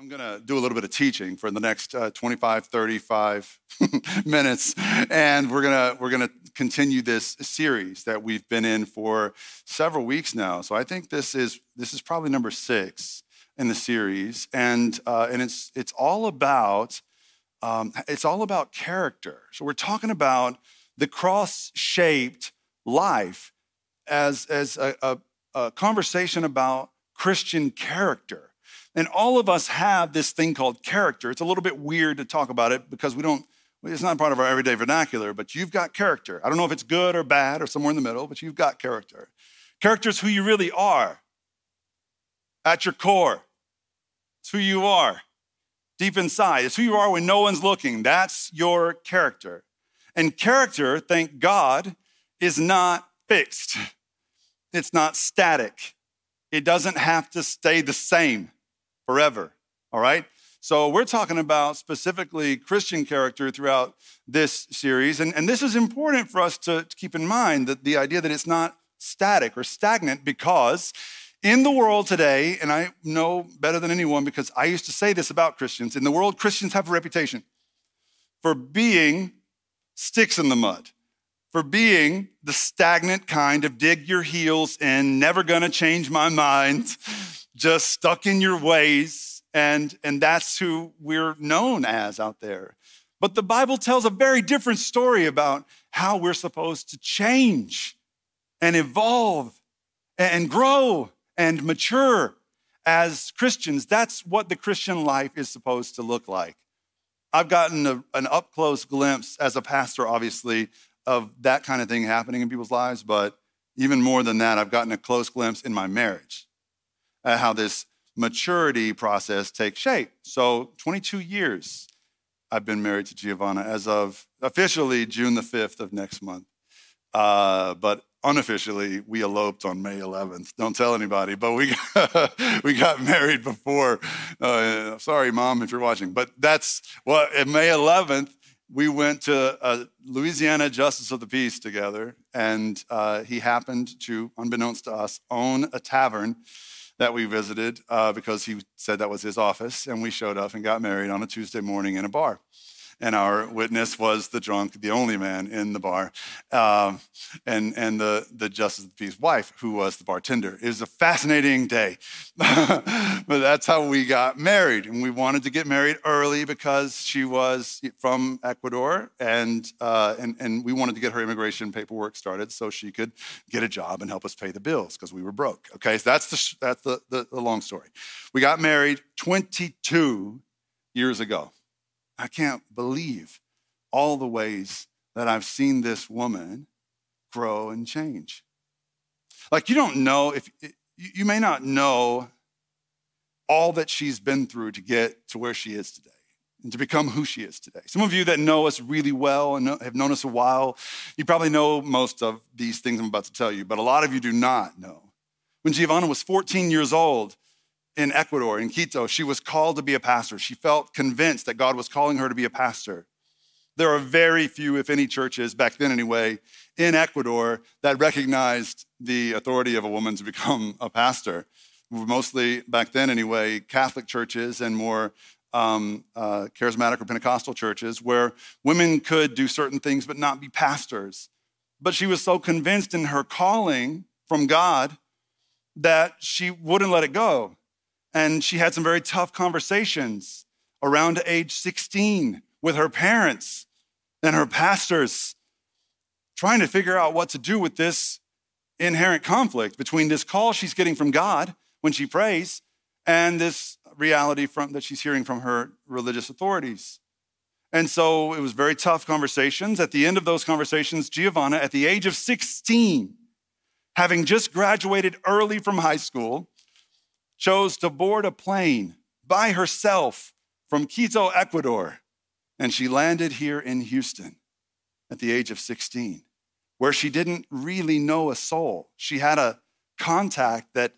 I'm going to do a little bit of teaching for the next uh, 25, 35 minutes, and we're going to we're going to continue this series that we've been in for several weeks now. So I think this is this is probably number six in the series, and uh, and it's it's all about um, it's all about character. So we're talking about the cross-shaped life as as a, a, a conversation about Christian character. And all of us have this thing called character. It's a little bit weird to talk about it because we don't, it's not part of our everyday vernacular, but you've got character. I don't know if it's good or bad or somewhere in the middle, but you've got character. Character is who you really are at your core. It's who you are deep inside. It's who you are when no one's looking. That's your character. And character, thank God, is not fixed, it's not static. It doesn't have to stay the same forever. All right? So, we're talking about specifically Christian character throughout this series. And, and this is important for us to, to keep in mind that the idea that it's not static or stagnant because in the world today, and I know better than anyone because I used to say this about Christians, in the world, Christians have a reputation for being sticks in the mud, for being the stagnant kind of dig your heels in, never gonna change my mind, just stuck in your ways. And, and that's who we're known as out there. But the Bible tells a very different story about how we're supposed to change and evolve and grow and mature as Christians. That's what the Christian life is supposed to look like. I've gotten a, an up close glimpse as a pastor, obviously, of that kind of thing happening in people's lives. But even more than that, I've gotten a close glimpse in my marriage at how this maturity process takes shape. So, 22 years I've been married to Giovanna as of officially June the 5th of next month. Uh, but unofficially, we eloped on May 11th. Don't tell anybody, but we we got married before. Uh, sorry, mom, if you're watching. But that's what, well, May 11th, we went to a Louisiana Justice of the Peace together, and uh, he happened to, unbeknownst to us, own a tavern that we visited uh, because he said that was his office. And we showed up and got married on a Tuesday morning in a bar and our witness was the drunk, the only man in the bar, um, and, and the, the Justice of the Peace wife, who was the bartender. It was a fascinating day. but that's how we got married. And we wanted to get married early because she was from Ecuador, and, uh, and, and we wanted to get her immigration paperwork started so she could get a job and help us pay the bills because we were broke. Okay, so that's, the, that's the, the, the long story. We got married 22 years ago. I can't believe all the ways that I've seen this woman grow and change. Like, you don't know if you may not know all that she's been through to get to where she is today and to become who she is today. Some of you that know us really well and have known us a while, you probably know most of these things I'm about to tell you, but a lot of you do not know. When Giovanna was 14 years old, in Ecuador, in Quito, she was called to be a pastor. She felt convinced that God was calling her to be a pastor. There are very few, if any, churches, back then anyway, in Ecuador that recognized the authority of a woman to become a pastor. Mostly, back then anyway, Catholic churches and more um, uh, charismatic or Pentecostal churches where women could do certain things but not be pastors. But she was so convinced in her calling from God that she wouldn't let it go. And she had some very tough conversations around age 16 with her parents and her pastors, trying to figure out what to do with this inherent conflict between this call she's getting from God when she prays and this reality from, that she's hearing from her religious authorities. And so it was very tough conversations. At the end of those conversations, Giovanna, at the age of 16, having just graduated early from high school, chose to board a plane by herself from Quito, Ecuador, and she landed here in Houston at the age of 16, where she didn't really know a soul. She had a contact that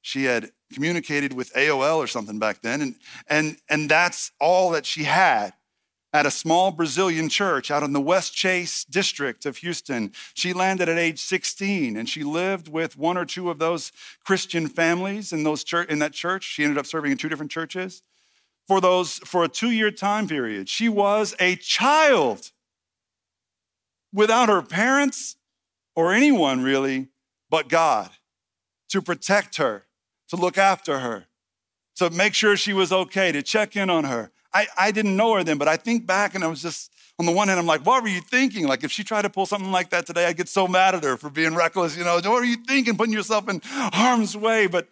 she had communicated with AOL or something back then, and, and, and that's all that she had at a small Brazilian church out in the Westchase district of Houston. She landed at age 16 and she lived with one or two of those Christian families in, those church, in that church. She ended up serving in two different churches. for those for a two-year time period. She was a child without her parents or anyone really but God to protect her, to look after her, to make sure she was okay, to check in on her. I, I didn't know her then, but I think back and I was just, on the one hand, I'm like, what were you thinking? Like, if she tried to pull something like that today, I'd get so mad at her for being reckless. You know, what are you thinking, putting yourself in harm's way? But,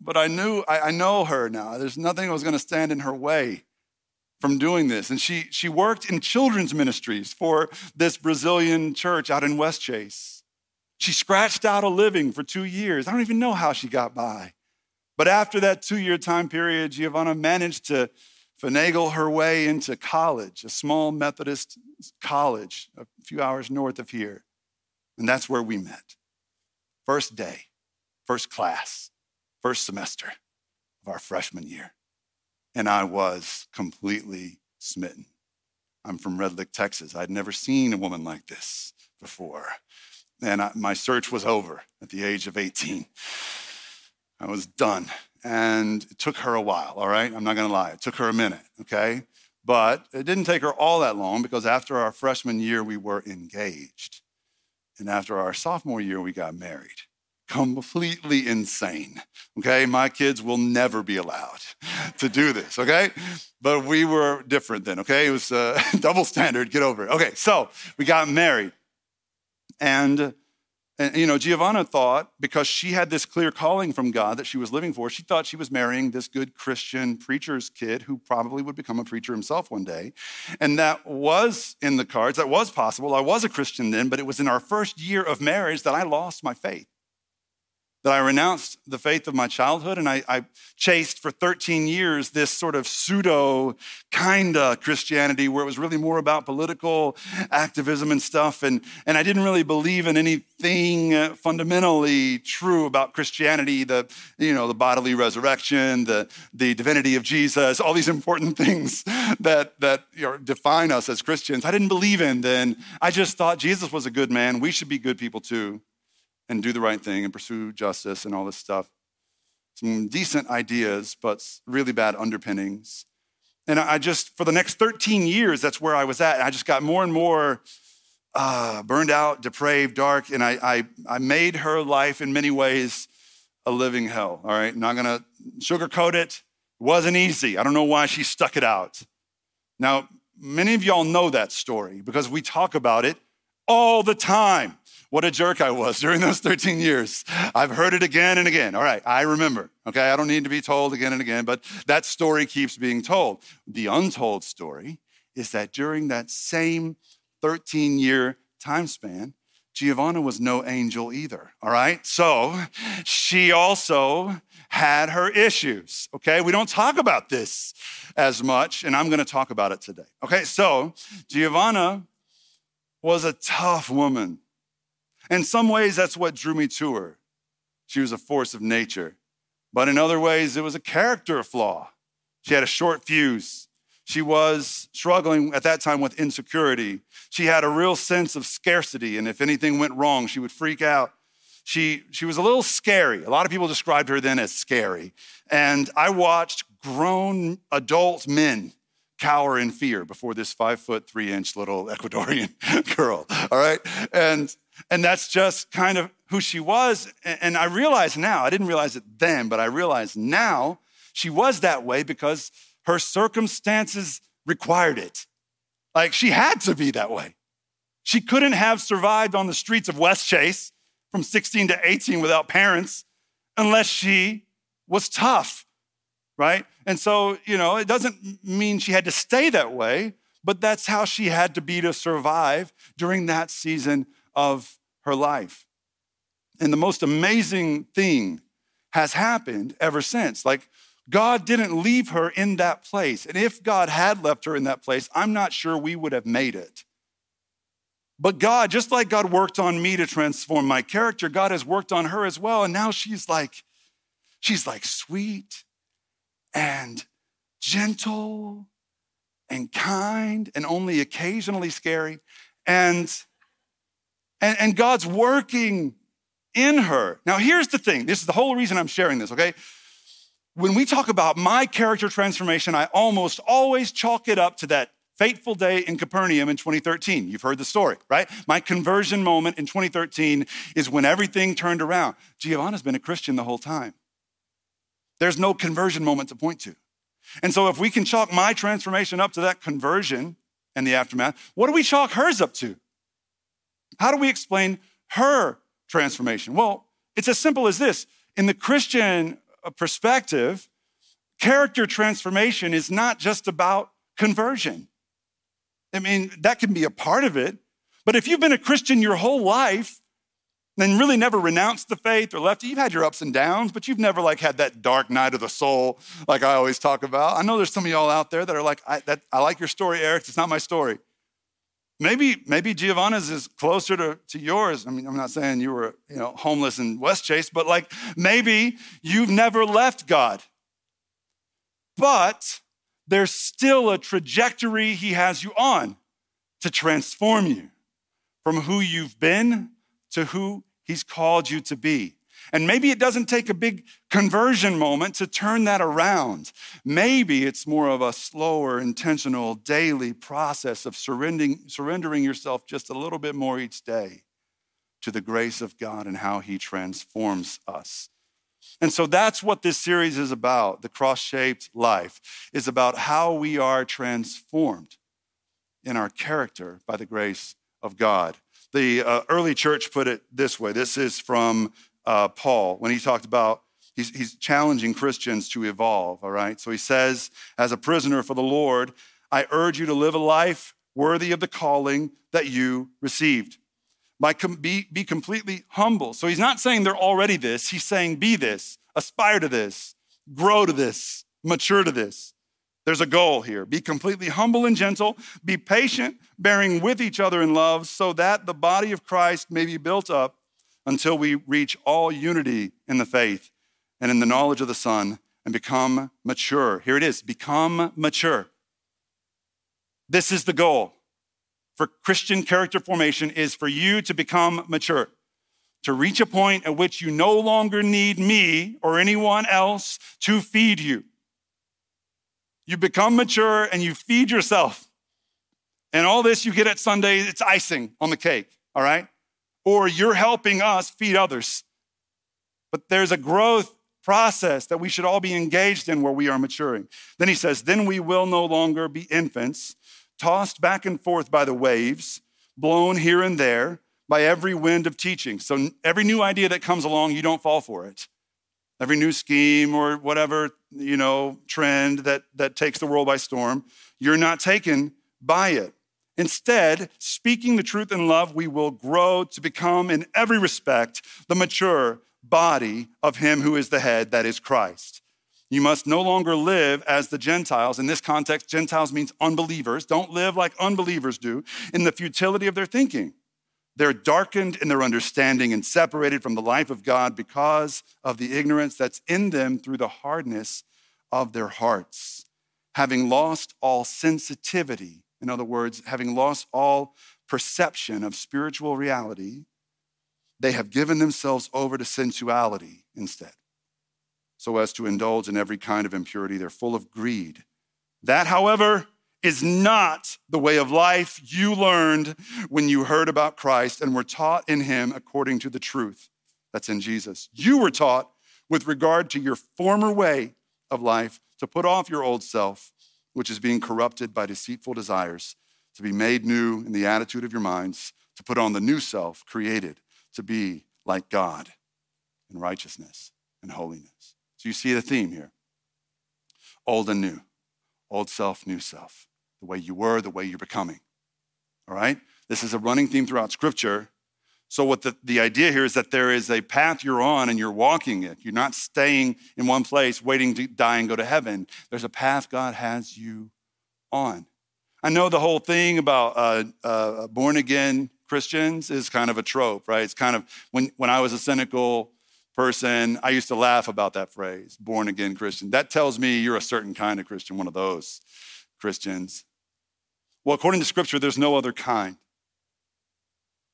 but I knew, I, I know her now. There's nothing that was going to stand in her way from doing this. And she, she worked in children's ministries for this Brazilian church out in Westchase. She scratched out a living for two years. I don't even know how she got by. But after that two year time period, Giovanna managed to finagle her way into college, a small Methodist college a few hours north of here. And that's where we met. First day, first class, first semester of our freshman year. And I was completely smitten. I'm from Red Lick, Texas. I'd never seen a woman like this before. And I, my search was over at the age of 18. I was done. And it took her a while, all right? I'm not gonna lie. It took her a minute, okay? But it didn't take her all that long because after our freshman year, we were engaged. And after our sophomore year, we got married. Completely insane, okay? My kids will never be allowed to do this, okay? But we were different then, okay? It was uh, a double standard, get over it. Okay, so we got married. And and, you know, Giovanna thought because she had this clear calling from God that she was living for, she thought she was marrying this good Christian preacher's kid who probably would become a preacher himself one day. And that was in the cards. That was possible. I was a Christian then, but it was in our first year of marriage that I lost my faith that I renounced the faith of my childhood and I, I, chased for 13 years this sort of pseudo kinda Christianity where it was really more about political activism and stuff. And, and I didn't really believe in anything uh, fundamentally true about Christianity, the, you know, the bodily resurrection, the, the divinity of Jesus, all these important things that, that you know, define us as Christians. I didn't believe in then. I just thought Jesus was a good man. We should be good people too and do the right thing and pursue justice and all this stuff. Some decent ideas, but really bad underpinnings. And I just, for the next 13 years, that's where I was at. I just got more and more uh, burned out, depraved, dark, and I, I, I made her life in many ways a living hell. All right, not gonna sugarcoat it. It wasn't easy. I don't know why she stuck it out. Now, many of y'all know that story because we talk about it all the time. What a jerk I was during those 13 years. I've heard it again and again. All right, I remember. Okay, I don't need to be told again and again, but that story keeps being told. The untold story is that during that same 13 year time span, Giovanna was no angel either, all right? So she also had her issues, okay? We don't talk about this as much, and I'm gonna talk about it today, okay? So Giovanna was a tough woman. In some ways, that's what drew me to her. She was a force of nature. But in other ways, it was a character flaw. She had a short fuse. She was struggling at that time with insecurity. She had a real sense of scarcity, and if anything went wrong, she would freak out. She, she was a little scary. A lot of people described her then as scary. And I watched grown adult men cower in fear before this five foot, three inch little Ecuadorian girl. All right. And, and that's just kind of who she was. And I realize now, I didn't realize it then, but I realize now she was that way because her circumstances required it. Like she had to be that way. She couldn't have survived on the streets of Westchase from 16 to 18 without parents unless she was tough right? And so, you know, it doesn't mean she had to stay that way, but that's how she had to be to survive during that season of her life. And the most amazing thing has happened ever since. Like, God didn't leave her in that place. And if God had left her in that place, I'm not sure we would have made it. But God, just like God worked on me to transform my character, God has worked on her as well. And now she's like, she's like sweet and gentle and kind and only occasionally scary. And, and, and God's working in her. Now, here's the thing this is the whole reason I'm sharing this, okay? when we talk about my character transformation, I almost always chalk it up to that fateful day in Capernaum in 2013. You've heard the story, right? My conversion moment in 2013 is when everything turned around. Giovanna's been a Christian the whole time. There's no conversion moment to point to. And so if we can chalk my transformation up to that conversion and the aftermath, what do we chalk hers up to? How do we explain her transformation? Well, it's as simple as this. In the Christian uh, perspective, character transformation is not just about conversion. I mean, that can be a part of it. But if you've been a Christian your whole life, and really never renounced the faith or left it, you've had your ups and downs, but you've never like had that dark night of the soul, like I always talk about. I know there's some of y'all out there that are like, I, that, I like your story, Eric. It's not my story. Maybe, maybe Giovanna's is closer to, to yours. I mean, I'm not saying you were, you know, homeless in Westchase, but like maybe you've never left God. But there's still a trajectory he has you on to transform you from who you've been to who he's called you to be. And maybe it doesn't take a big conversion moment to turn that around. Maybe it's more of a slower, intentional, daily process of surrendering, surrendering yourself just a little bit more each day to the grace of God and how He transforms us. And so that's what this series is about. The cross shaped life is about how we are transformed in our character by the grace of God. The uh, early church put it this way this is from uh, Paul when he talked about he's, he's challenging Christians to evolve, all right? So he says, as a prisoner for the Lord, I urge you to live a life worthy of the calling that you received. By com- be, be completely humble. So he's not saying they're already this, he's saying be this, aspire to this, grow to this, mature to this. There's a goal here. Be completely humble and gentle. Be patient, bearing with each other in love, so that the body of Christ may be built up until we reach all unity in the faith and in the knowledge of the Son and become mature. Here it is become mature. This is the goal for Christian character formation is for you to become mature, to reach a point at which you no longer need me or anyone else to feed you. You become mature and you feed yourself. And all this you get at Sunday, it's icing on the cake, all right? or you're helping us feed others. But there's a growth process that we should all be engaged in where we are maturing. Then he says, Then we will no longer be infants, tossed back and forth by the waves, blown here and there by every wind of teaching. So every new idea that comes along, you don't fall for it. Every new scheme or whatever, you know, trend that, that takes the world by storm, you're not taken by it. Instead, speaking the truth in love, we will grow to become, in every respect, the mature body of Him who is the head, that is Christ. You must no longer live as the Gentiles. In this context, Gentiles means unbelievers. Don't live like unbelievers do in the futility of their thinking. They're darkened in their understanding and separated from the life of God because of the ignorance that's in them through the hardness of their hearts, having lost all sensitivity in other words, having lost all perception of spiritual reality, they have given themselves over to sensuality instead, so as to indulge in every kind of impurity. They're full of greed. That, however, is not the way of life you learned when you heard about Christ and were taught in him according to the truth that's in Jesus. You were taught with regard to your former way of life to put off your old self which is being corrupted by deceitful desires, to be made new in the attitude of your minds, to put on the new self created to be like God in righteousness and holiness. So you see the theme here old and new, old self, new self, the way you were, the way you're becoming. All right? This is a running theme throughout Scripture. So, what the, the idea here is that there is a path you're on and you're walking it. You're not staying in one place waiting to die and go to heaven. There's a path God has you on. I know the whole thing about uh, uh, born again Christians is kind of a trope, right? It's kind of when, when I was a cynical person, I used to laugh about that phrase, born again Christian. That tells me you're a certain kind of Christian, one of those Christians. Well, according to scripture, there's no other kind.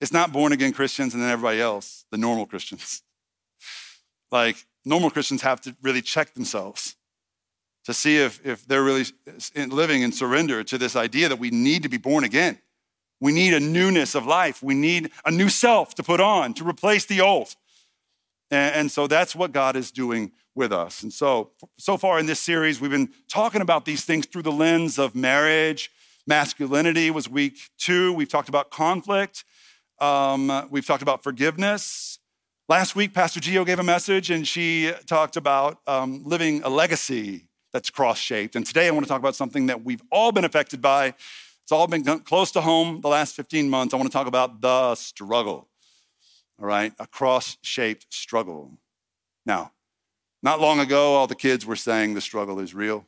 It's not born again Christians and then everybody else, the normal Christians. like, normal Christians have to really check themselves to see if, if they're really living in surrender to this idea that we need to be born again. We need a newness of life. We need a new self to put on to replace the old. And, and so that's what God is doing with us. And so, so far in this series, we've been talking about these things through the lens of marriage. Masculinity was week two. We've talked about conflict. Um, we've talked about forgiveness. Last week, Pastor Gio gave a message and she talked about um, living a legacy that's cross shaped. And today I want to talk about something that we've all been affected by. It's all been close to home the last 15 months. I want to talk about the struggle, all right? A cross shaped struggle. Now, not long ago, all the kids were saying the struggle is real.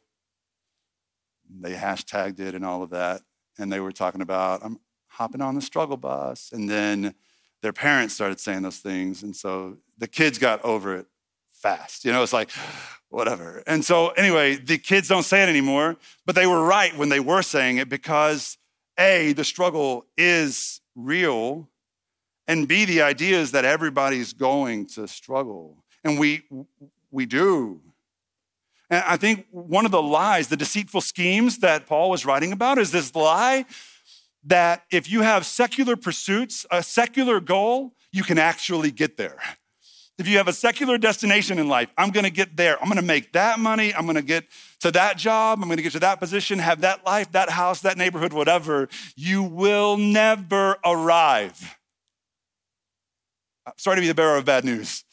They hashtagged it and all of that. And they were talking about, I'm hopping on the struggle bus. And then their parents started saying those things. And so the kids got over it fast. You know, it's like, whatever. And so, anyway, the kids don't say it anymore, but they were right when they were saying it because A, the struggle is real, and B, the idea is that everybody's going to struggle. And we, we do. And I think one of the lies, the deceitful schemes that Paul was writing about is this lie that if you have secular pursuits, a secular goal, you can actually get there. If you have a secular destination in life, I'm gonna get there. I'm gonna make that money. I'm gonna get to that job. I'm gonna get to that position, have that life, that house, that neighborhood, whatever. You will never arrive. Sorry to be the bearer of bad news.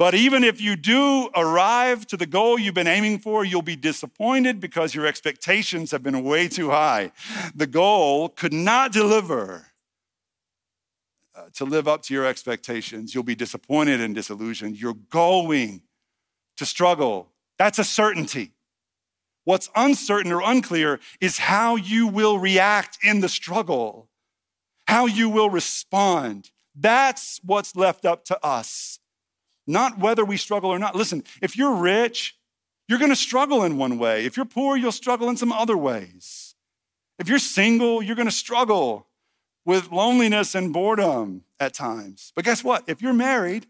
But even if you do arrive to the goal you've been aiming for, you'll be disappointed because your expectations have been way too high. The goal could not deliver uh, to live up to your expectations. You'll be disappointed and disillusioned. You're going to struggle. That's a certainty. What's uncertain or unclear is how you will react in the struggle, how you will respond. That's what's left up to us not whether we struggle or not. Listen, if you're rich, you're going to struggle in one way. If you're poor, you'll struggle in some other ways. If you're single, you're going to struggle with loneliness and boredom at times. But guess what? If you're married,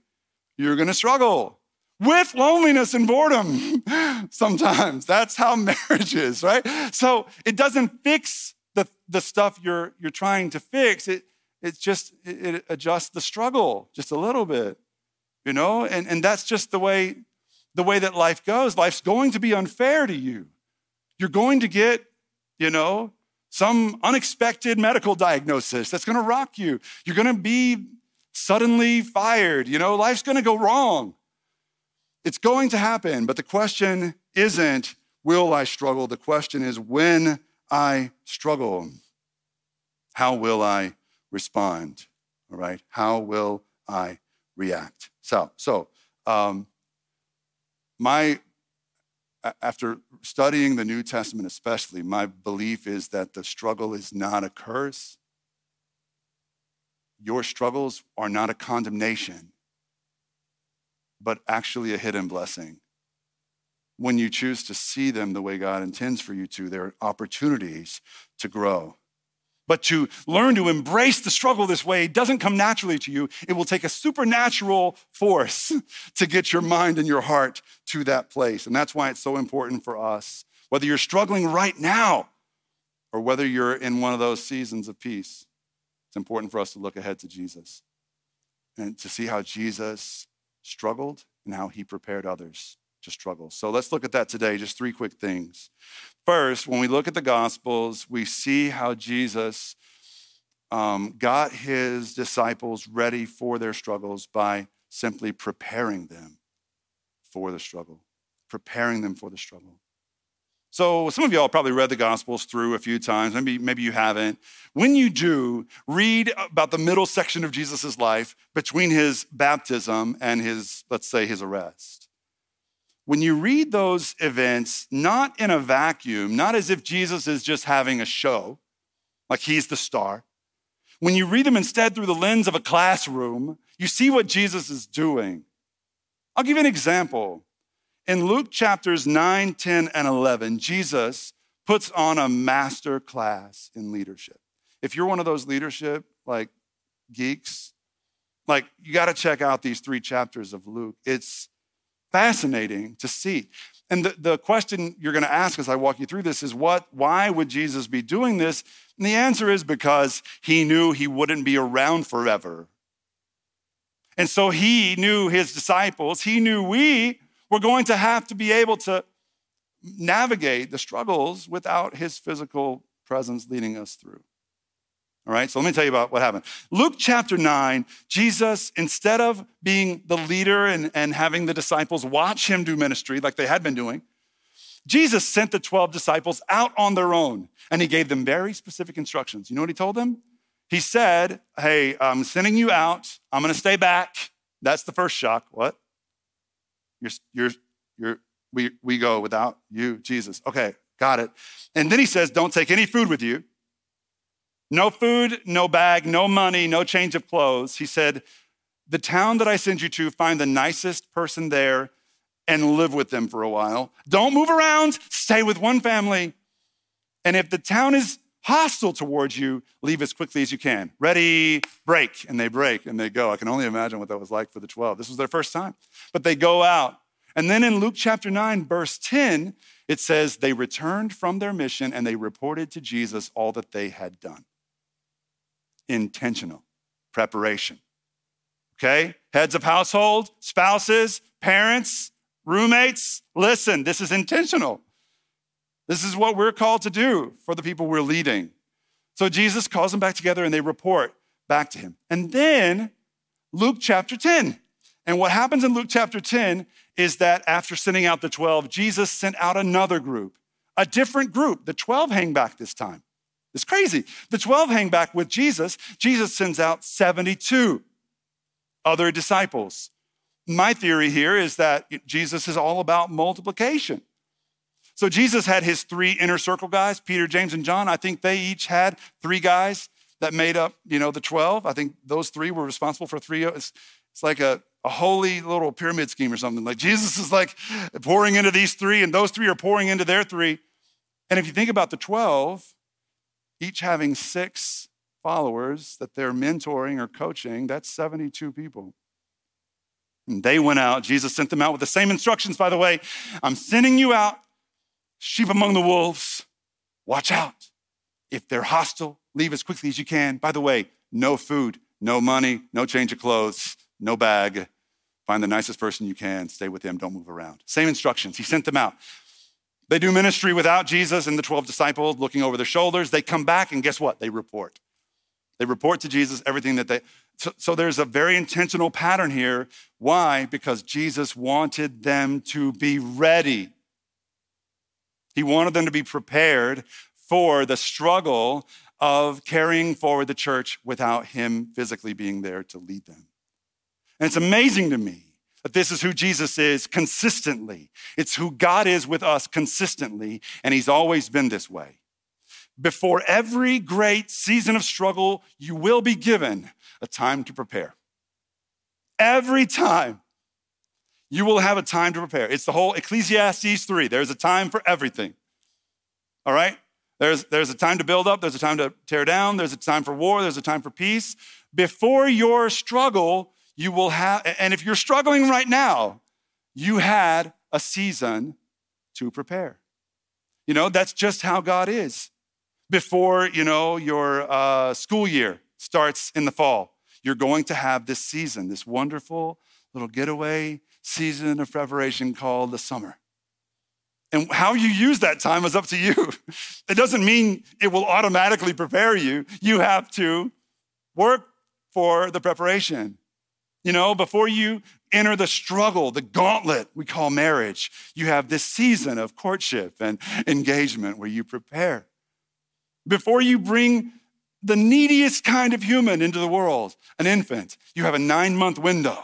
you're going to struggle with loneliness and boredom sometimes. That's how marriage is, right? So it doesn't fix the, the stuff you're, you're trying to fix. It, it just it, it adjusts the struggle just a little bit you know? And, and that's just the way the way that life goes. Life's going to be unfair to you. You're going to get you know some unexpected medical diagnosis that's going to rock you. You're going to be suddenly fired you know? Life's going to go wrong. It's going to happen but the question isn't will i struggle? The question is when i struggle how will i respond? All right? How will i react so, so um, my after studying the New Testament, especially, my belief is that the struggle is not a curse. Your struggles are not a condemnation, but actually a hidden blessing. When you choose to see them the way God intends for you to, they're opportunities to grow. But to learn to embrace the struggle this way doesn't come naturally to you. It will take a supernatural force to get your mind and your heart to that place. And that's why it's so important for us, whether you're struggling right now or whether you're in one of those seasons of peace, it's important for us to look ahead to Jesus and to see how Jesus struggled and how he prepared others to struggle. So let's look at that today. Just three quick things. First, when we look at the Gospels, we see how Jesus um, got his disciples ready for their struggles by simply preparing them for the struggle, preparing them for the struggle. So some of y'all probably read the Gospels through a few times. Maybe, maybe you haven't. When you do, read about the middle section of Jesus' life between his baptism and his, let's say, his arrest when you read those events, not in a vacuum, not as if Jesus is just having a show, like he's the star, when you read them instead through the lens of a classroom, you see what Jesus is doing. I'll give you an example. In Luke chapters 9, 10, and 11, Jesus puts on a master class in leadership. If you're one of those leadership like geeks, like you got to check out these three chapters of Luke. It's fascinating to see. And the, the question you're going to ask as I walk you through this is what, why would Jesus be doing this? And the answer is because he knew he wouldn't be around forever. And so he knew his disciples, he knew we were going to have to be able to navigate the struggles without his physical presence leading us through. All right, so let me tell you about what happened. Luke chapter 9, Jesus, instead of being the leader and, and having the disciples watch him do ministry like they had been doing, Jesus sent the 12 disciples out on their own and he gave them very specific instructions. You know what he told them? He said, Hey, I'm sending you out. I'm going to stay back. That's the first shock. What? You're, you're, you're, we, we go without you, Jesus. Okay, got it. And then he says, Don't take any food with you. No food, no bag, no money, no change of clothes. He said, The town that I send you to, find the nicest person there and live with them for a while. Don't move around, stay with one family. And if the town is hostile towards you, leave as quickly as you can. Ready, break. And they break and they go. I can only imagine what that was like for the 12. This was their first time. But they go out. And then in Luke chapter 9, verse 10, it says, They returned from their mission and they reported to Jesus all that they had done. Intentional preparation. Okay? Heads of household, spouses, parents, roommates, listen, this is intentional. This is what we're called to do for the people we're leading. So Jesus calls them back together and they report back to him. And then Luke chapter 10. And what happens in Luke chapter 10 is that after sending out the 12, Jesus sent out another group, a different group. The 12 hang back this time. It's crazy. The 12 hang back with Jesus. Jesus sends out 72 other disciples. My theory here is that Jesus is all about multiplication. So Jesus had his three inner circle guys, Peter, James, and John. I think they each had three guys that made up, you know, the 12. I think those three were responsible for three. It's, it's like a, a holy little pyramid scheme or something. Like Jesus is like pouring into these three, and those three are pouring into their three. And if you think about the 12, each having six followers that they're mentoring or coaching, that's 72 people. And they went out. Jesus sent them out with the same instructions, by the way. I'm sending you out sheep among the wolves, watch out. If they're hostile, leave as quickly as you can. By the way, no food, no money, no change of clothes, no bag. Find the nicest person you can, stay with them, don't move around. Same instructions. He sent them out. They do ministry without Jesus and the 12 disciples looking over their shoulders. They come back, and guess what? They report. They report to Jesus everything that they. So, so, there's a very intentional pattern here. Why? Because Jesus wanted them to be ready. He wanted them to be prepared for the struggle of carrying forward the church without him physically being there to lead them. And it's amazing to me that this is who Jesus is consistently. It's who God is with us consistently, and he's always been this way. Before every great season of struggle, you will be given a time to prepare. Every time you will have a time to prepare. It's the whole Ecclesiastes 3. There's a time for everything. All right? There's, there's a time to build up, there's a time to tear down, there's a time for war, there's a time for peace. Before your struggle, you will have, and if you're struggling right now, you had a season to prepare. You know, that's just how God is. Before, you know, your uh, school year starts in the fall, you're going to have this season, this wonderful little getaway season of preparation called the summer. And how you use that time is up to you. It doesn't mean it will automatically prepare you. You have to work for the preparation. You know, before you enter the struggle, the gauntlet we call marriage, you have this season of courtship and engagement where you prepare. Before you bring the neediest kind of human into the world, an infant, you have a nine month window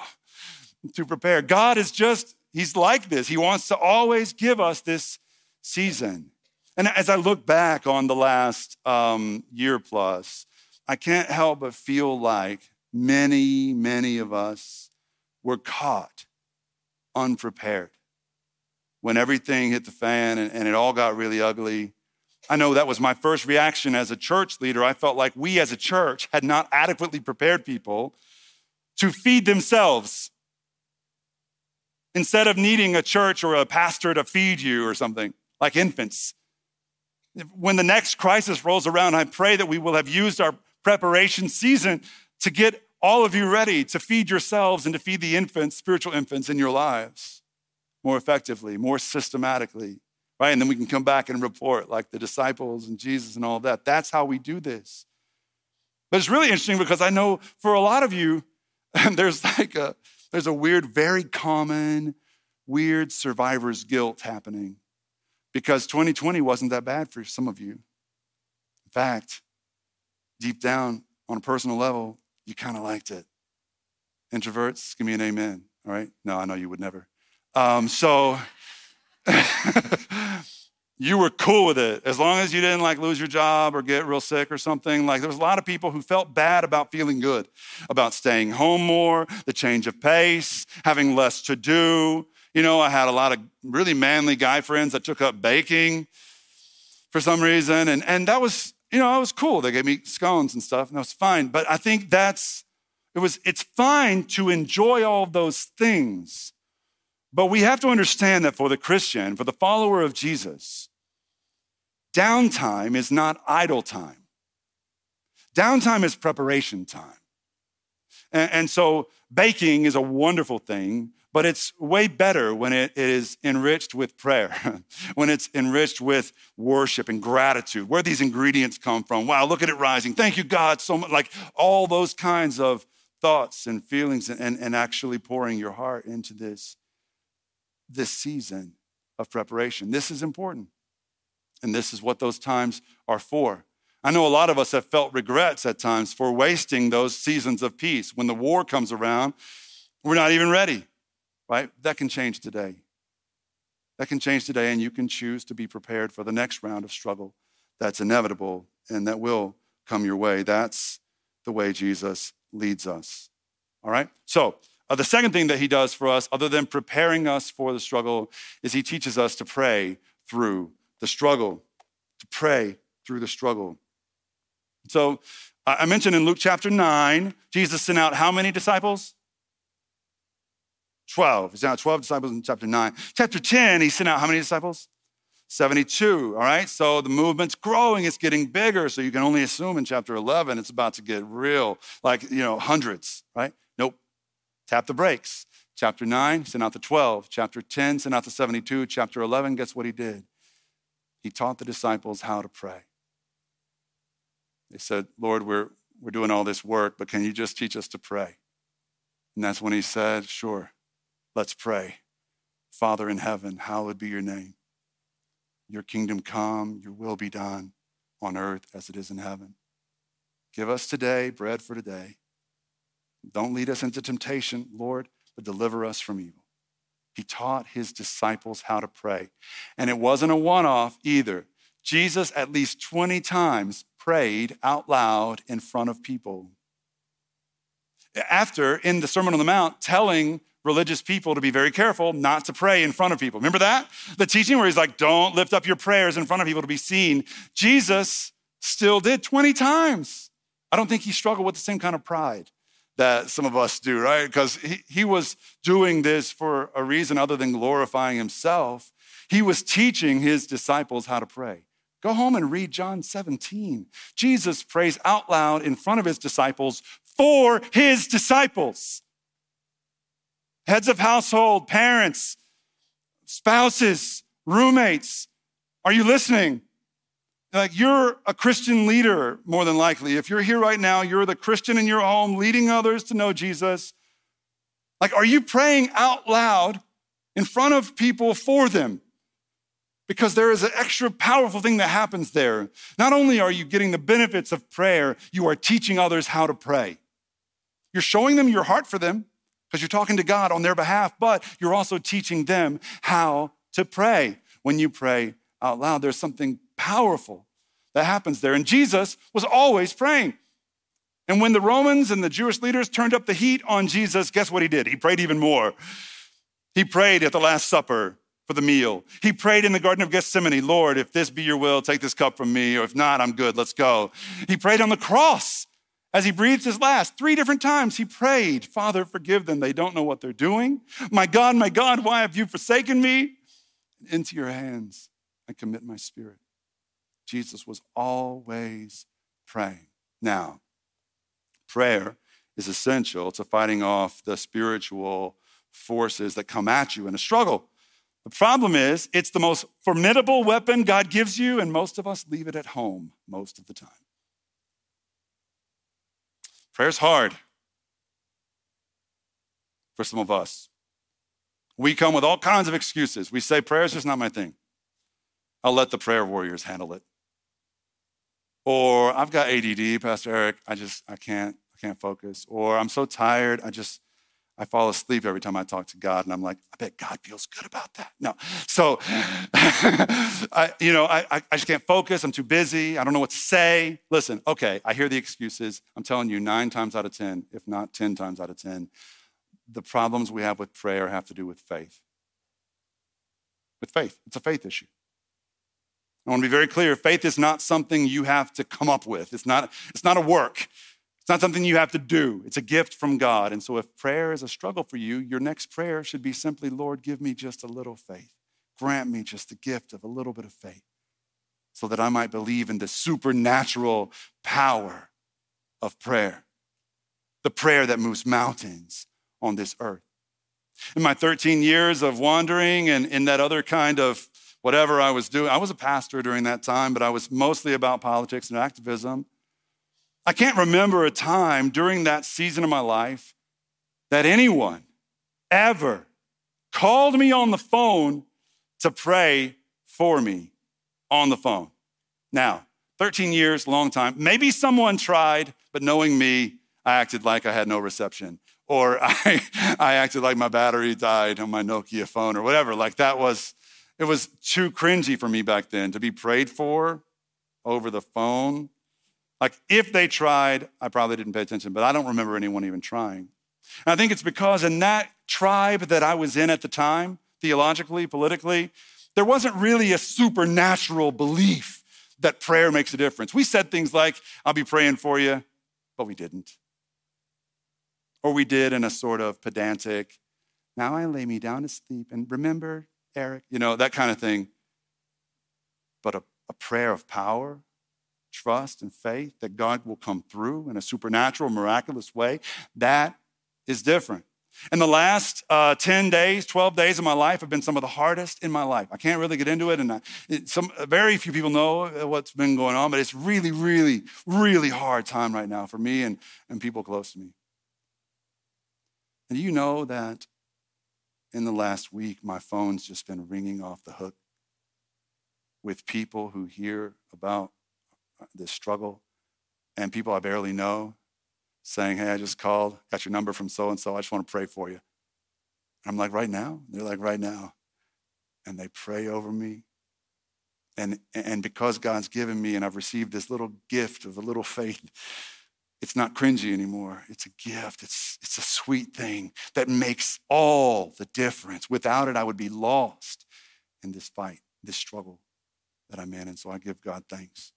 to prepare. God is just, He's like this. He wants to always give us this season. And as I look back on the last um, year plus, I can't help but feel like many, many of us were caught unprepared. When everything hit the fan and, and it all got really ugly, I know that was my first reaction as a church leader. I felt like we as a church had not adequately prepared people to feed themselves instead of needing a church or a pastor to feed you or something like infants. When the next crisis rolls around, I pray that we will have used our preparation season to get all of you ready to feed yourselves and to feed the infants, spiritual infants in your lives more effectively, more systematically, right? And then we can come back and report like the disciples and Jesus and all that. That's how we do this. But it's really interesting because I know for a lot of you, and there's like a there's a weird, very common, weird survivor's guilt happening because 2020 wasn't that bad for some of you. In fact, deep down on a personal level, you kind of liked it. Introverts, give me an amen. All right? No, I know you would never. Um, so you were cool with it as long as you didn't like lose your job or get real sick or something like there was a lot of people who felt bad about feeling good about staying home more the change of pace having less to do you know i had a lot of really manly guy friends that took up baking for some reason and, and that was you know it was cool they gave me scones and stuff and that was fine but i think that's it was it's fine to enjoy all those things but we have to understand that for the Christian, for the follower of Jesus, downtime is not idle time. Downtime is preparation time. And, and so baking is a wonderful thing, but it's way better when it, is enriched with prayer, when it's enriched with worship and gratitude. Where these ingredients come from? Wow, look at it rising. Thank you, God, so much. Like all those kinds of thoughts and feelings and, and, and actually pouring your heart into this this season of preparation. This is important. And this is what those times are for. I know a lot of us have felt regrets at times for wasting those seasons of peace. When the war comes around, we're not even ready, right? That can change today. That can change today, and you can choose to be prepared for the next round of struggle that's inevitable and that will come your way. That's the way Jesus leads us. All right? So, uh, the second thing that he does for us, other than preparing us for the struggle, is he teaches us to pray through the struggle, to pray through the struggle. So I mentioned in Luke chapter 9, Jesus sent out how many disciples? 12. He sent out 12 disciples in chapter 9. Chapter 10, he sent out how many disciples? 72. All right. So the movement's growing, it's getting bigger. So you can only assume in chapter 11 it's about to get real, like, you know, hundreds, right? Nope. Tap the brakes. Chapter 9, sent out the 12. Chapter 10, sent out the 72. Chapter 11, guess what he did? He taught the disciples how to pray. They said, Lord, we're, we're doing all this work, but can you just teach us to pray? And that's when he said, Sure, let's pray. Father in heaven, hallowed be your name. Your kingdom come, your will be done on earth as it is in heaven. Give us today bread for today don't lead us into temptation, Lord, but deliver us from evil. He taught his disciples how to pray. And it wasn't a one off either. Jesus, at least 20 times, prayed out loud in front of people. After, in the Sermon on the Mount, telling religious people to be very careful not to pray in front of people. Remember that? The teaching where he's like, don't lift up your prayers in front of people to be seen. Jesus still did 20 times. I don't think he struggled with the same kind of pride that some of us do, right? Because he, he was doing this for a reason other than glorifying himself. He was teaching his disciples how to pray. Go home and read John 17. Jesus prays out loud in front of his disciples for his disciples. Heads of household, parents, spouses, roommates, are you listening? Like you're a Christian leader, more than likely. If you're here right now, you're the Christian in your home leading others to know Jesus. Like, are you praying out loud in front of people for them? Because there is an extra powerful thing that happens there. Not only are you getting the benefits of prayer, you are teaching others how to pray. You're showing them your heart for them because you're talking to God on their behalf, but you're also teaching them how to pray. When you pray out loud, there's something powerful that happens there. And Jesus was always praying. And when the Romans and the Jewish leaders turned up the heat on Jesus, guess what he did? He prayed even more. He prayed at the Last Supper for the meal. He prayed in the Garden of Gethsemane, Lord, if this be your will, take this cup from me, or if not, I'm good, let's go. He prayed on the cross As he breathed his last, three different times he prayed, Father, forgive them. They don't know what they're doing. My God, my God, why have you forsaken me? Into your hands I commit my spirit. Jesus was always praying. Now, prayer is essential to fighting off the spiritual forces that come at you in a struggle. The problem is, it's the most formidable weapon God gives you, and most of us leave it at home most of the time. Prayer's hard for some of us. We come with all kinds of excuses. We say, prayer's just not my thing. I'll let the prayer warriors handle it. Or I've got ADD, Pastor Eric. I just, I can't, I can't focus. Or I'm so tired, I just, I fall asleep every time I talk to God, and I'm like, I bet God feels good about that. No. So, I, you know, I, I just can't focus. I'm too busy. I don't know what to say. Listen, okay, I hear the excuses. I'm telling you, nine times out of 10, if not 10 times out of 10, the problems we have with prayer have to do with faith. With faith, it's a faith issue. I want to be very clear faith is not something you have to come up with, it's not, it's not a work. It's not something you have to do. It's a gift from God. And so, if prayer is a struggle for you, your next prayer should be simply, Lord, give me just a little faith. Grant me just the gift of a little bit of faith so that I might believe in the supernatural power of prayer, the prayer that moves mountains on this earth. In my 13 years of wandering and in that other kind of whatever I was doing. I was a pastor during that time, but I was mostly about politics and activism. I can't remember a time during that season of my life that anyone ever called me on the phone to pray for me on the phone. Now, 13 years, long time. Maybe someone tried, but knowing me, I acted like I had no reception. Or I, I acted like my battery died on my Nokia phone or whatever. Like that was it was too cringy for me back then to be prayed for over the phone. Like, if they tried, I probably didn't pay attention, but I don't remember anyone even trying. And I think it's because in that tribe that I was in at the time, theologically, politically, there wasn't really a supernatural belief that prayer makes a difference. We said things like, I'll be praying for you, but we didn't. Or we did in a sort of pedantic, now I lay me down to sleep and remember Eric, you know, that kind of thing. But a, a prayer of power, trust, and faith that God will come through in a supernatural, miraculous way, that is different. And the last uh, 10 days, 12 days of my life have been some of the hardest in my life. I can't really get into it, and I, it, some, very few people know what's been going on, but it's really, really, really hard time right now for me and, and people close to me. And you know that in the last week, my phone's just been ringing off the hook with people who hear about this struggle and people I barely know saying, Hey, I just called, got your number from so and so. I just want to pray for you. I'm like, Right now? They're like, Right now. And they pray over me. And, and because God's given me and I've received this little gift of a little faith, it's not cringy anymore. It's a gift. It's, it's a sweet thing that makes all the difference. Without it, I would be lost in this fight, this struggle that I'm in. And so I give God thanks.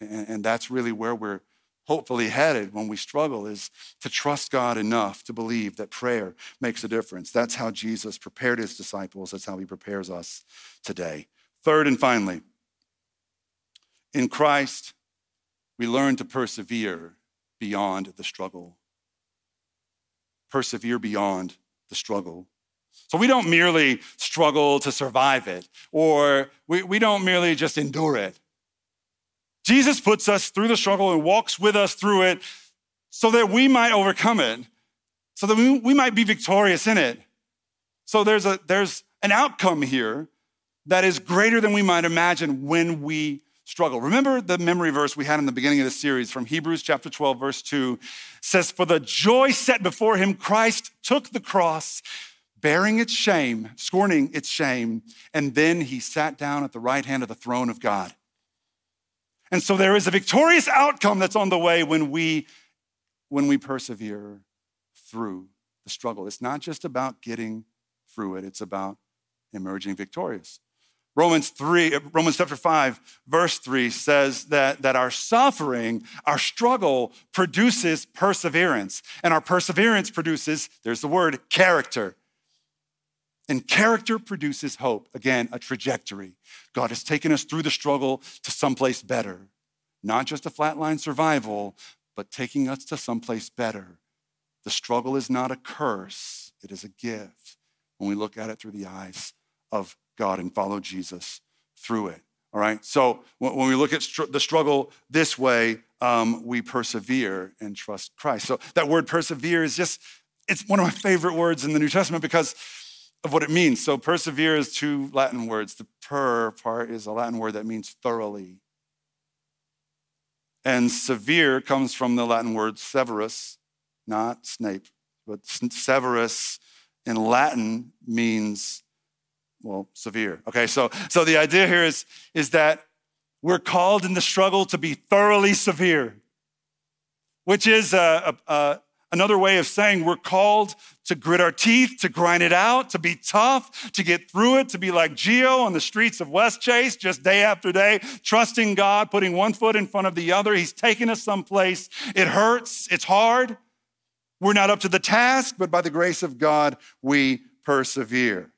And, and that's really where we're hopefully headed when we struggle is to trust God enough to believe that prayer makes a difference. That's how Jesus prepared his disciples. That's how he prepares us today. Third and finally, in Christ, we learn to persevere beyond the struggle. Persevere beyond the struggle. So we don't merely struggle to survive it, or we, we don't merely just endure it. Jesus puts us through the struggle and walks with us through it so that we might overcome it, so that we, might be victorious in it. So there's, a, there's an outcome here that is greater than we might imagine when we struggle. Remember the memory verse we had in the beginning of the series from Hebrews chapter 12, verse 2 says, For the joy set before him, Christ took the cross, bearing its shame, scorning its shame, and then he sat down at the right hand of the throne of God. And so there is a victorious outcome that's on the way when we when we persevere through the struggle. It's not just about getting through it, it's about emerging victorious. Romans 3, Romans chapter 5, verse 3 says that, that our suffering, our struggle produces perseverance. And our perseverance produces, there's the word, character. And character produces hope. Again, a trajectory. God has taken us through the struggle to someplace better. Not just a flatline survival, but taking us to someplace better. The struggle is not a curse, it is a gift when we look at it through the eyes of God and follow Jesus through it. All right. So when we look at str- the struggle this way, um, we persevere and trust Christ. So that word persevere is just, it's one of my favorite words in the New Testament because of what it means. So persevere is two Latin words. The per part is a Latin word that means thoroughly. And severe comes from the Latin word severus, not Snape, but severus in Latin means well, severe. Okay, so so the idea here is is that we're called in the struggle to be thoroughly severe, which is a, a, a, another way of saying we're called to grit our teeth, to grind it out, to be tough, to get through it, to be like Geo on the streets of Westchase, just day after day, trusting God, putting one foot in front of the other. He's taking us someplace. It hurts. It's hard. We're not up to the task, but by the grace of God, we persevere.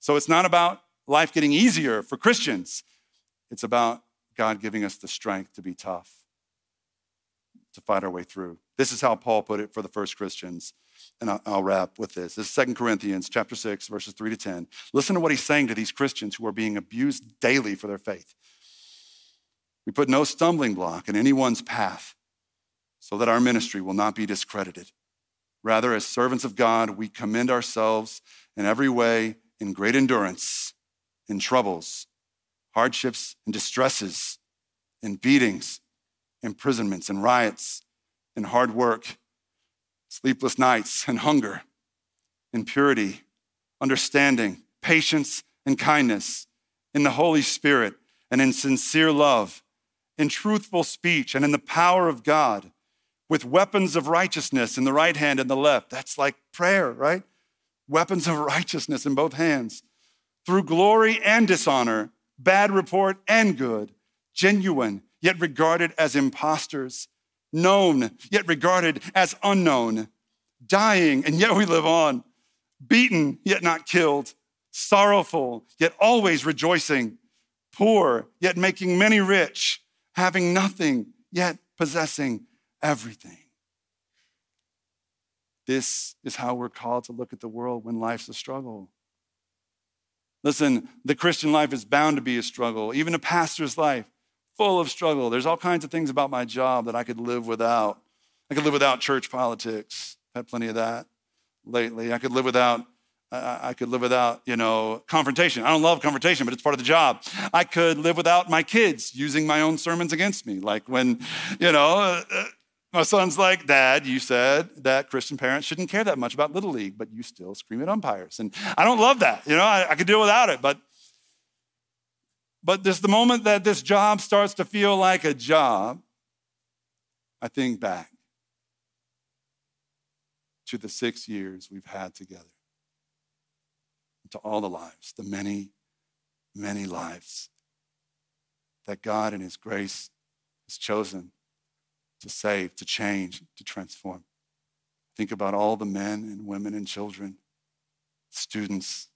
So it's not about life getting easier for Christians, it's about God giving us the strength to be tough, to fight our way through. This is how Paul put it for the first Christians. And I'll, wrap with this. This is 2 Corinthians chapter 6, verses 3 to 10. Listen to what he's saying to these Christians who are being abused daily for their faith. We put no stumbling block in anyone's path so that our ministry will not be discredited. Rather, as servants of God, we commend ourselves in every way in great endurance, in troubles, hardships, and distresses, in beatings, imprisonments, and riots, and hard work, sleepless nights, and hunger, in purity, understanding, patience, and kindness, in the Holy Spirit, and in sincere love, in truthful speech, and in the power of God, with weapons of righteousness in the right hand and the left. That's like prayer, right? weapons of righteousness in both hands, through glory and dishonor, bad report and good, genuine, yet regarded as impostors, known, yet regarded as unknown, dying, and yet we live on, beaten, yet not killed, sorrowful, yet always rejoicing, poor, yet making many rich, having nothing, yet possessing everything. This is how we're called to look at the world when life's a struggle. Listen, the Christian life is bound to be a struggle, even a pastor's life, full of struggle. There's all kinds of things about my job that I could live without. I could live without church politics. I've had plenty of that lately. I could live without I could live without, you know, confrontation. I don't love confrontation, but it's part of the job. I could live without my kids using my own sermons against me. Like when, you know, uh, my son's like, Dad, you said that Christian parents shouldn't care that much about Little League, but you still scream at umpires. And I don't love that. You know, I, I could deal without it, but but this the moment that this job starts to feel like a job, I think back to the six years we've had together, to all the lives, the many, many lives that God in His grace has chosen to save, to change, to transform. Think about all the men and women and children, students,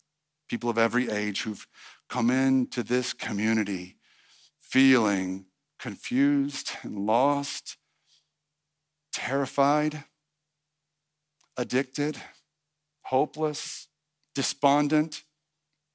people of every age who've come into this community feeling confused and lost, terrified, addicted, hopeless, despondent,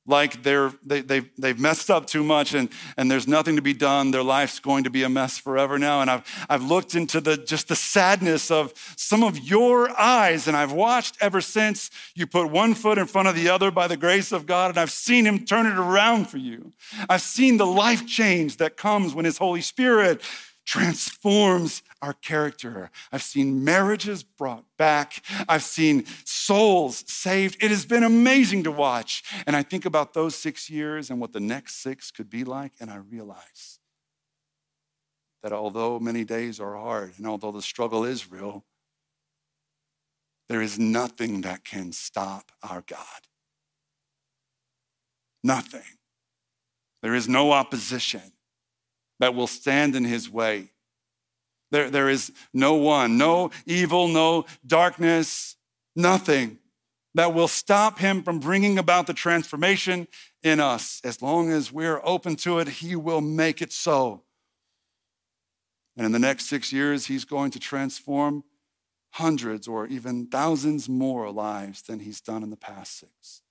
like they're, they, they've, they've messed up too much and, and there's nothing to be done. Their life's going to be a mess forever now. And I've, I've looked into the, just the sadness of some of your eyes and I've watched ever since you put one foot in front of the other by the grace of God and I've seen him turn it around for you. I've seen the life change that comes when his Holy Spirit transforms our character. I've seen marriages brought back. I've seen souls saved. It has been amazing to watch. And I think about those six years and what the next six could be like, and I realize that although many days are hard and although the struggle is real, there is nothing that can stop our God. Nothing. There is no opposition that will stand in his way. There, there is no one, no evil, no darkness, nothing that will stop him from bringing about the transformation in us. As long as we're open to it, he will make it so. And in the next six years, he's going to transform hundreds or even thousands more lives than he's done in the past six.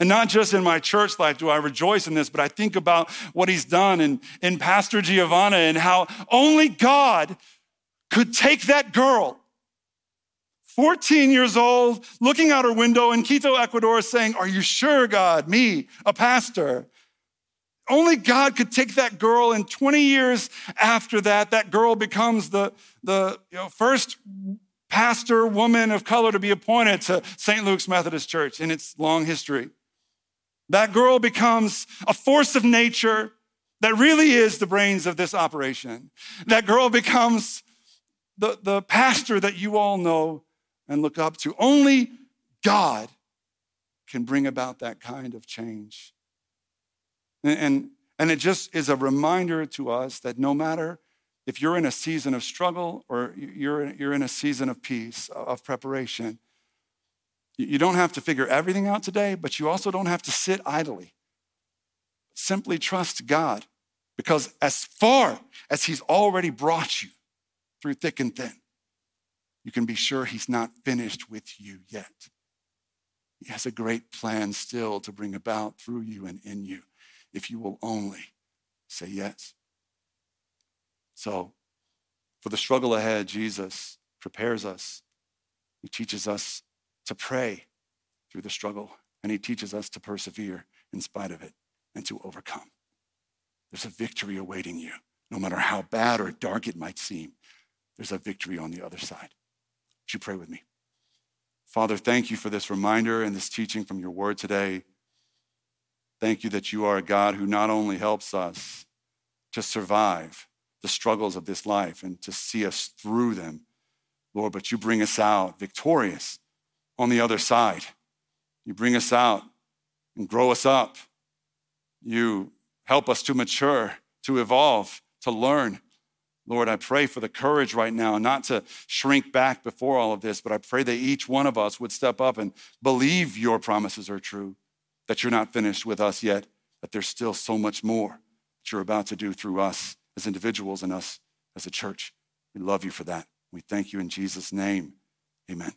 And not just in my church life do I rejoice in this, but I think about what he's done in, in Pastor Giovanna and how only God could take that girl 14 years old, looking out her window in Quito, Ecuador, saying, Are you sure, God? Me, a pastor. Only God could take that girl, and 20 years after that, that girl becomes the, the you know, first pastor woman of color to be appointed to St. Luke's Methodist Church in its long history. That girl becomes a force of nature that really is the brains of this operation. That girl becomes the, the pastor that you all know and look up to. Only God can bring about that kind of change. And, and, and it just is a reminder to us that no matter if you're in a season of struggle or you're, you're in a season of peace, of preparation, you don't have to figure everything out today, but you also don't have to sit idly. Simply trust God because as far as He's already brought you through thick and thin, you can be sure He's not finished with you yet. He has a great plan still to bring about through you and in you if you will only say yes. So, for the struggle ahead, Jesus prepares us. He teaches us to pray through the struggle, and He teaches us to persevere in spite of it and to overcome. There's a victory awaiting you, no matter how bad or dark it might seem. There's a victory on the other side. Would you pray with me? Father, thank you for this reminder and this teaching from your word today. Thank you that you are a God who not only helps us to survive the struggles of this life and to see us through them, Lord, but you bring us out victorious on the other side. You bring us out and grow us up. You help us to mature, to evolve, to learn. Lord, I pray for the courage right now, not to shrink back before all of this, but I pray that each one of us would step up and believe your promises are true, that you're not finished with us yet, that there's still so much more that you're about to do through us as individuals and us as a church. We love you for that. We thank you in Jesus' name. Amen.